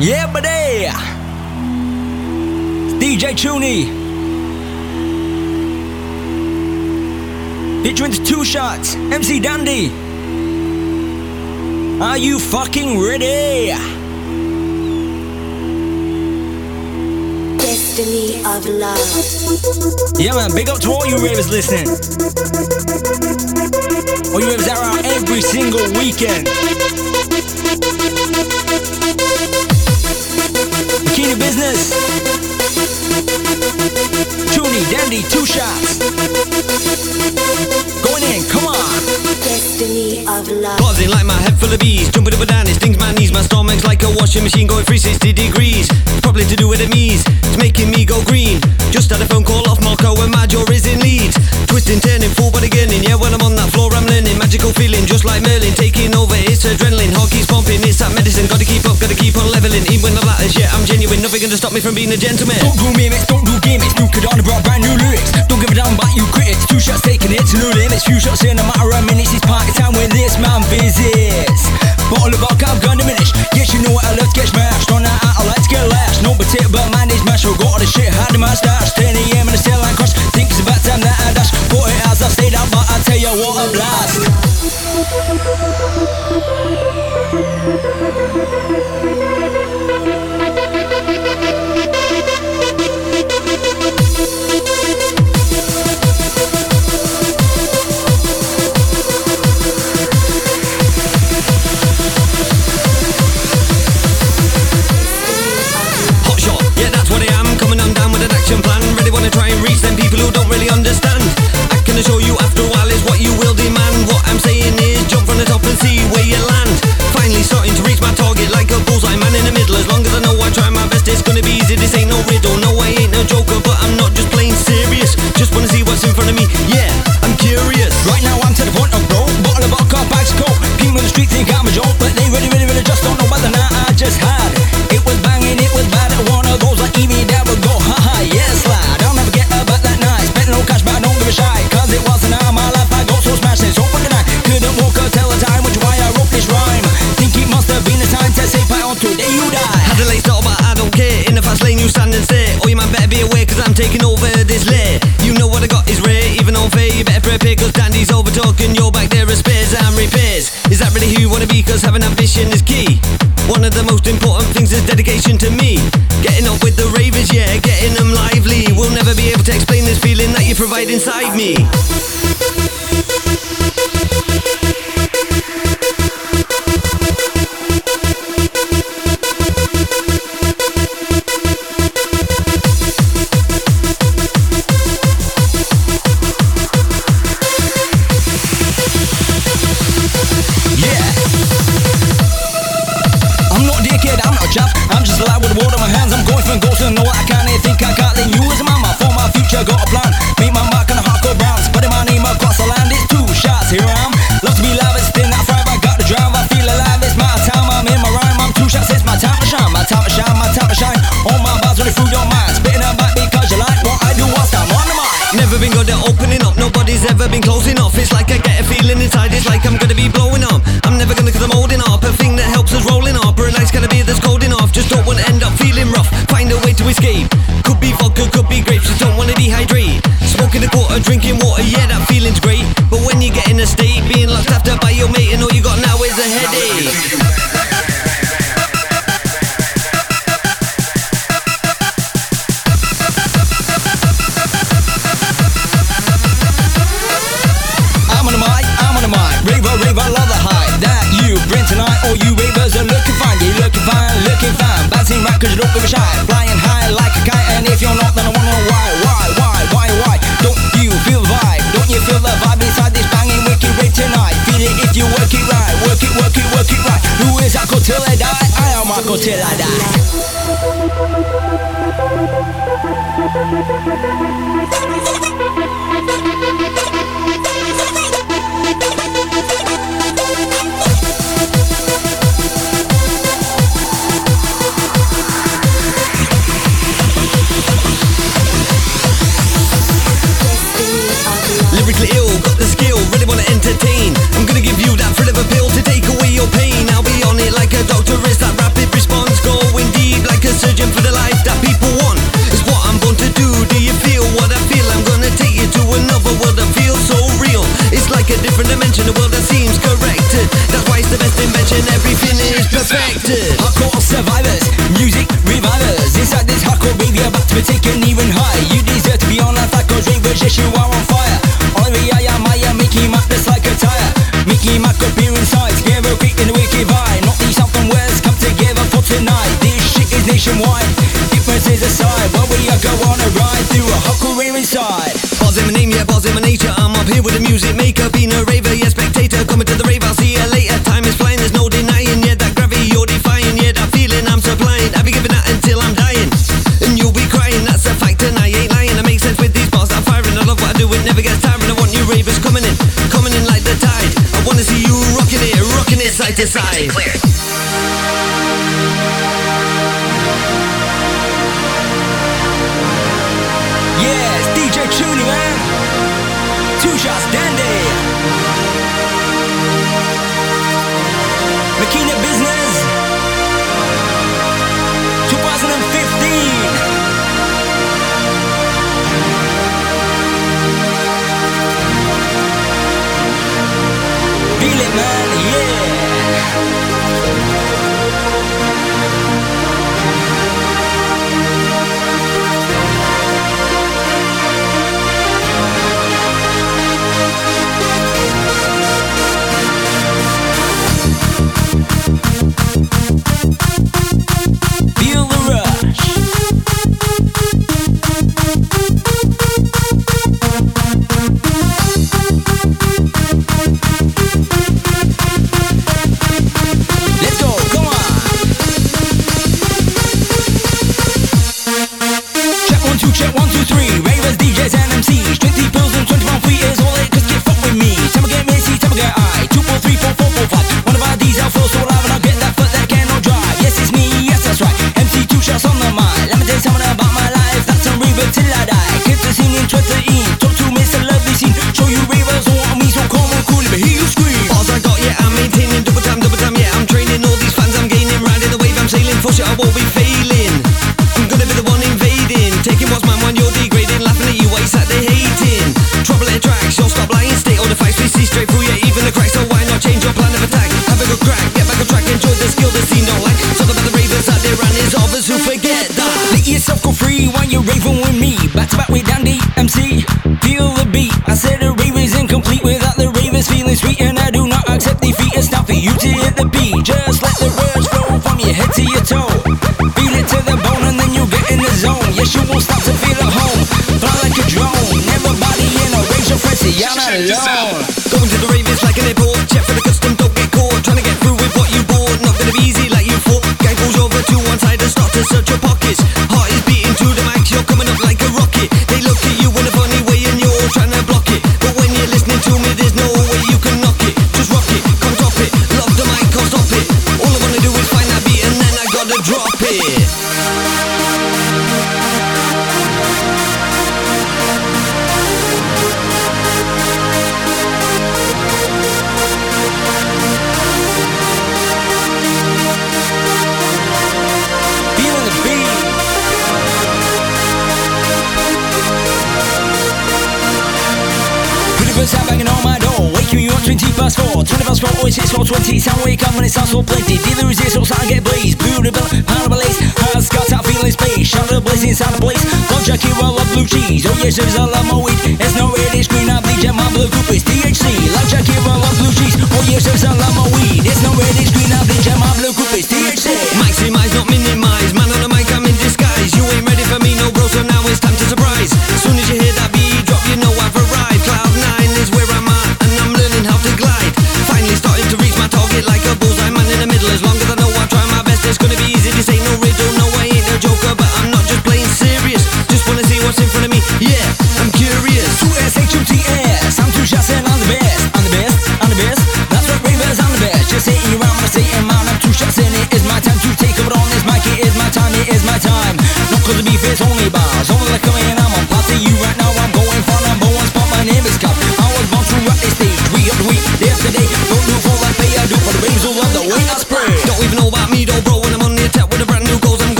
Yeah, buddy. DJ Choony. Featuring two shots. MC Dandy. Are you fucking ready? Destiny of love. Yeah, man. Big up to all you ravers listening. All you ravers that are out every single weekend. Bikini business. Choony, Dandy, two shots. Going in, come on. Destiny of love. Buzzing like my head full of bees. Jumping up and down, it stings my knees. My stomach's like a washing machine going 360 degrees. It's probably to do with the me's. It's making me go green. Just had a phone call off Marco and Major is in Leeds Twisting, turning, full body gurning. Yeah, when I'm on that floor I'm learning. Magical feeling just like Merlin. Taking over, it's adrenaline. Heart keeps pumping, it's that medicine. Gotta keep up, gotta keep on leveling. Even when yeah, I'm genuine Nothing gonna stop me from being a gentleman Don't do gimmicks, don't do gimmicks. New kid brought brand new lyrics. Don't give a damn about you critics. Two shots taking it to new limits. Few shots in a matter of minutes. It's party time when this man visits. Bottle of vodka, I'm gonna diminish. Yes, you know what I love to get smashed. On that I like to get lashed. No potato, but man is mashed. Got all the shit, had in my stash. 10 a.m. and I still line crush. Think it's about time that I dash. Put it as I stayed out, but I tell you what a blast. Action plan. Really wanna try and reach them people who don't really understand. I can assure you after a while is what you will demand. What I'm saying is jump from the top and see where you land. Finally starting to reach my target like a bullseye man in the middle. As long as I know I try my best, it's gonna be easy. This ain't no riddle. No, I ain't no joker, but I'm not just plain serious. Just wanna see what's in front of me. Yeah, I'm curious. Right now I'm to the point of broke Bottle of vodka, bags coke People in the street think I'm a joke But they really, really, really just don't know whether or not I just had taking over this lair. You know what I got is rare, even on fair. You better prepare, cause Dandy's over talking. You're back there as spares and repairs. Is that really who you wanna be? Cause having ambition is key. One of the most important things is dedication to me. Getting up with the ravers, yeah, getting them lively. We'll never be able to explain this feeling that you provide inside me. Enough. It's like I get a feeling inside, it's like I'm gonna be blowing up. I'm never gonna cause I'm holding up. A thing that helps us rolling up, or a nice kind of beer that's cold enough. Just don't wanna end up feeling rough. Find a way to escape. Could be vodka, could be grapes, just don't wanna dehydrate. Smoking a quarter, drinking water, yeah, that feeling's great. But when you get in a state, being looked after by your mate, and all you got now is a headache. Cause you don't give a shit. Flying high like a kite, and if you're not, then I wanna know why, why, why, why, why? Don't you feel the vibe? Don't you feel the vibe inside this banging wicked rave tonight? Feel it if you work it right, work it, work it, work it right. Who is Marco till I die? I am Marco till I die. getting even higher. You deserve to be on a fire Cause rave just you are on fire. Only I am Maya, Mickey Mac that's like a tire. Mickey Mac appearing be inside. Together quick in the wicked vibe. Not need south and west come together for tonight. This shit is nationwide. Differences aside While we are going on a ride Through a hot career inside. Bars in my name yeah bars in my nature I'm up here with a music maker. Being a raver yeah spectator. Coming to the design. you won't stop to feel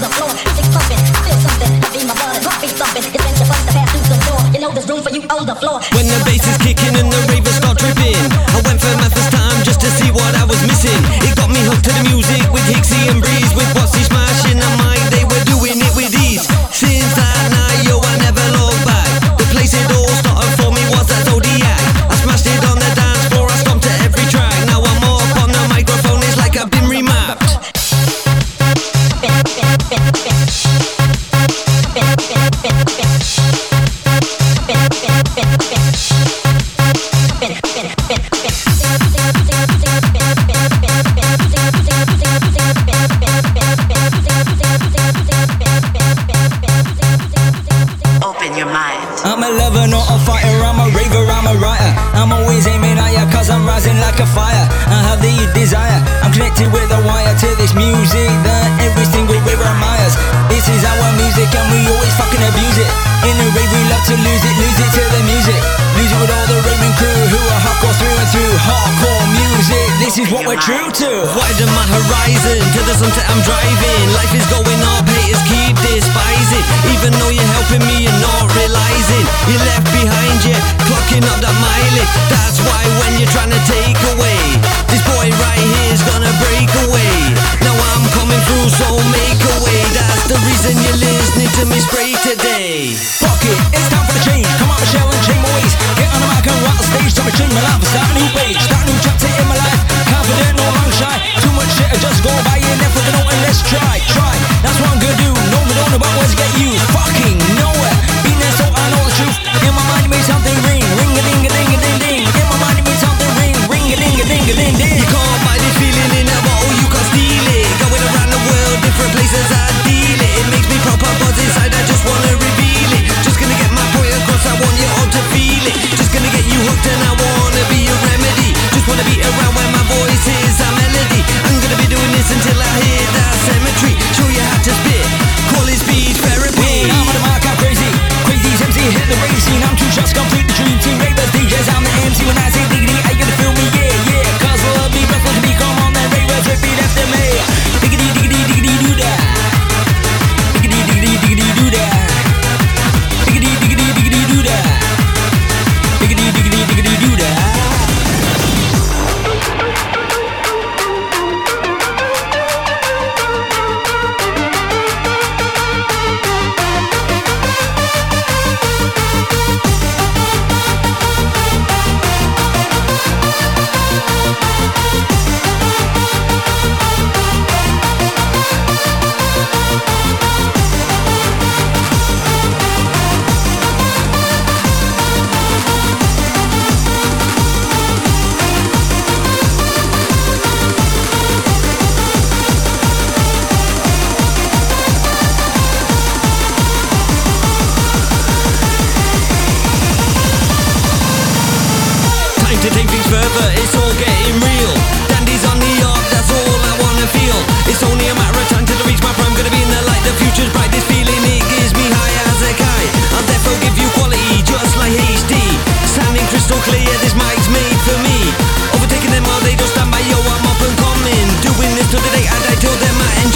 the floor. Music's pumping, I feel something, I feel my blood, heartbeat thumping. Adventure fun, the path through the door. You know there's room for you on the floor. music and we always fucking abuse it. In the rave we love to lose it, lose it to the music. Lose it with all the raving crew who are hardcore through and through. Hardcore music, this is what we're true to. Widen my horizon, to the sunset I'm driving. Life is going up, haters keep despising. Even though you're helping me you're not realising You're left behind, yeah, clocking up that mileage. That's why when you're trying to take away This boy right here's gonna break away. Now I'm coming through, so make a way. That's the reason you're listening to me spray today. Fuck it, it's time for the change. Come on, Michelle, and change my ways. Get on the mic and rock the stage. Time to change my life. Start a new page. Start a new chapter in my life. Confident, no man shy. Too much shit, I just go by. You never let's try, try. That's what I'm gonna do. No, we don't know about where to get you Fucking nowhere. Been there, so I know the truth. In my mind, you made something ring, ring a ding.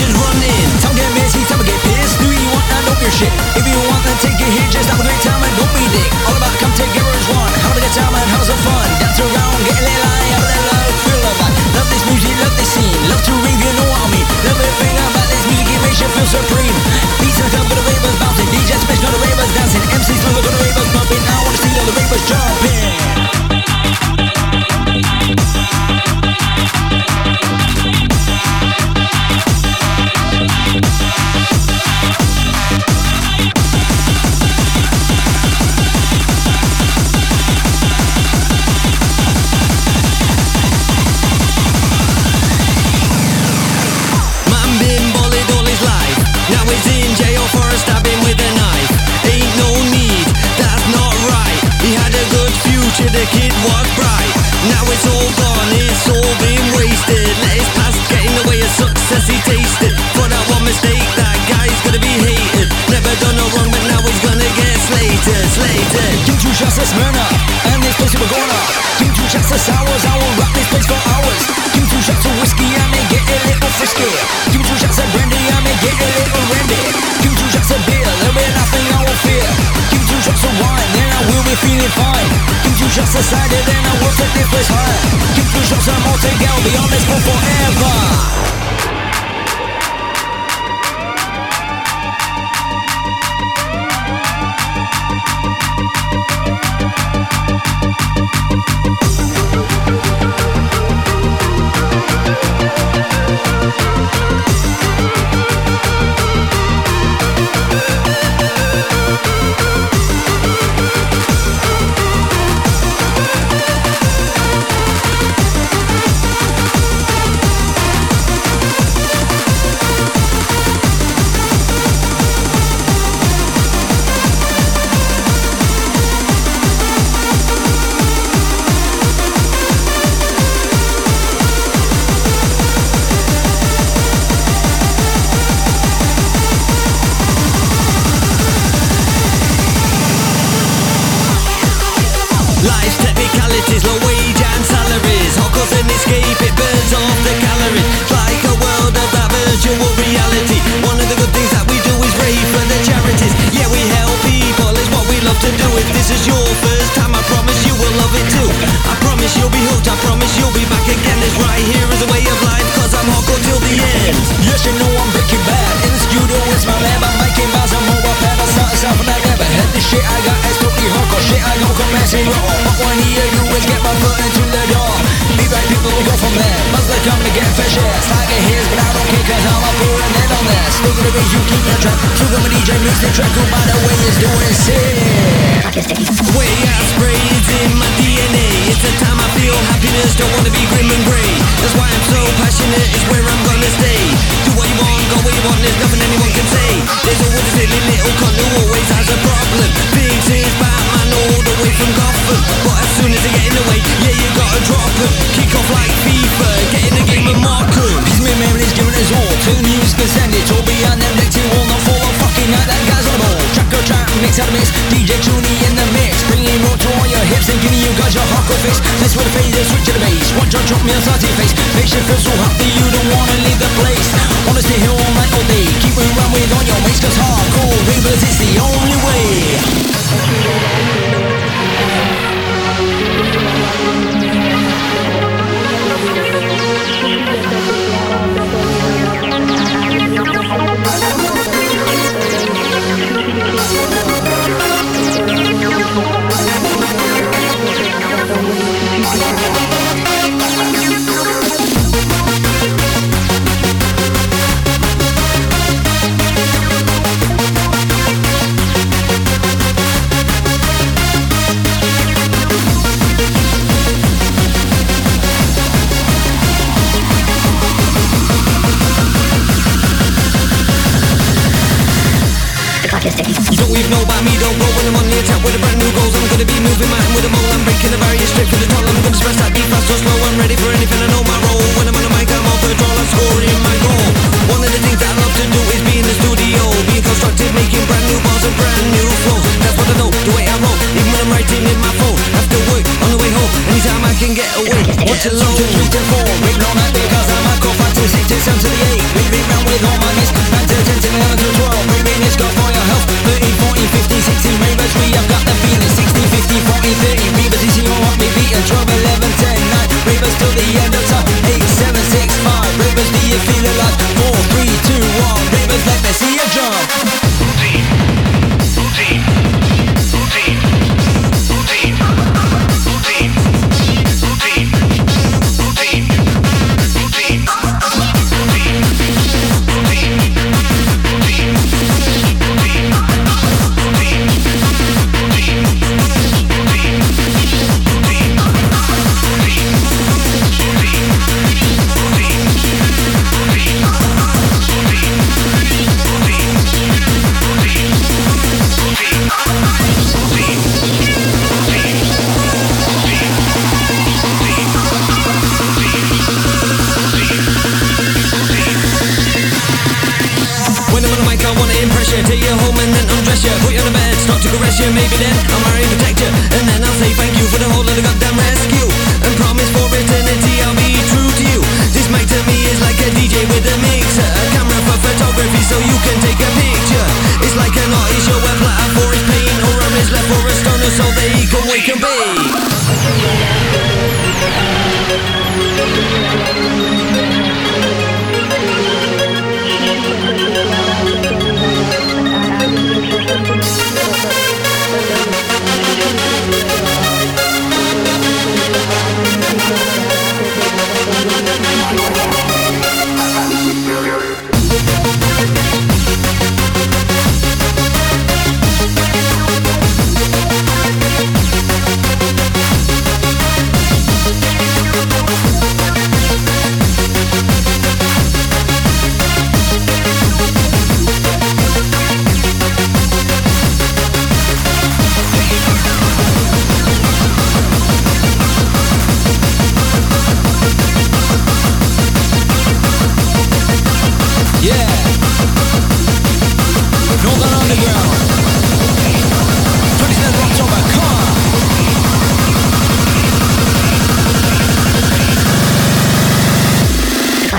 just run in. Time to get messy, time to get pissed. Do you want, I know your shit. If you want, then take a hit. Just have a great time and don't be dick. All about come take everyone's one. Have a good time and have some fun. Dance around, get a little high, have a little love, feel a. Love this music, love this scene. Love to rave, you know what I mean. Love everything about this music, it makes you feel supreme. Beats in the club, the ravers bouncing. DJ smash, not the ravers dancing. MCs love it, the ravers bumping. I wanna see all the ravers jumping. It's all gone, it's all been wasted. Let his past get in the way of success he tasted. For that one mistake, that guy's gonna be hated. Never done no wrong, but now he's gonna get slated, slated. Two shots of Smyrna, and this place we're gonna. Give two shots of sours, I will rock this place for hours. Two shots of whiskey, I may get a little frisky. Two shots of brandy, I may get a little randy. Two shots of beer, be feeling fine. Of cider, I will take this place high. Shots of Montague, I'll be on this for forever. Shit I got. It's totally hardcore shit. I don't come messing wrong. What one year you is get my foot into the door. Be right people, we go from there. Must like come to get fresh air. It his, but I don't care cause I'm a putting it on there. Still gonna you keep your track. Still gonna DJ mix the track. Who by the way is doing sick. Way I spray is in my DNA. It's a time I feel happiness, don't wanna be grim and grey. That's why I'm so passionate, it's where I'm gonna stay. Do what you want, go where you want, there's nothing anyone can say. There's always a silly little cunt who always has a problem. Thinks he's Batman all the way from Gotham. But as soon as they get in the way, yeah, you gotta drop him. Kick off like FIFA, get in the game and mark 'em. He's me man, he's giving his all. The news can send it. All behind them, next to will not fall. Fucking night, that guy's on the ball. Tracker, track, mix out the mix. DJ Choony in the mix. Bringing more to all your hips and giving you guys your hardcore fix. Mess with the phase, switch to the bass. One drop, drop me outside your face. Makes you feel so happy you don't wanna leave the place. Wanna stay here all night, all day. Keep it run with all your mates, cause hardcore ravers is the only way. Gonna be moving mountain with a mole. I'm breaking the barrier Hammers me, you feel alive. Four, three, two, one. Rivers, let me see you jump.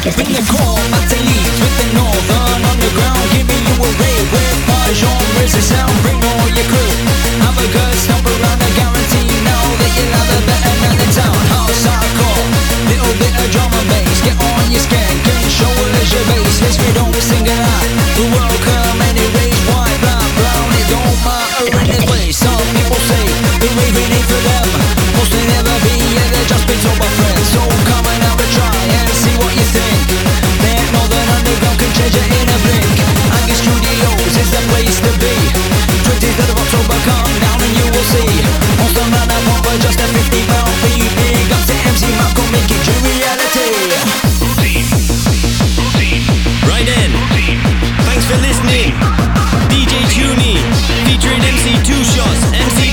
Being called Matelique with the Northern Underground Giving you a rave with my genres and sound. Bring all your crew, have a good stomp around I guarantee. Now that you're not the better man in town. House hardcore, little bit of drama, bass. Get on your skin, can show a leisure base. Yes, we don't sing it out, the world Come down and you will see. On some I want for just a 50 pound fee Big up to MC Malcolm, make it your reality. Right in. Thanks for listening. DJ Choony Featuring MC Two Shots MC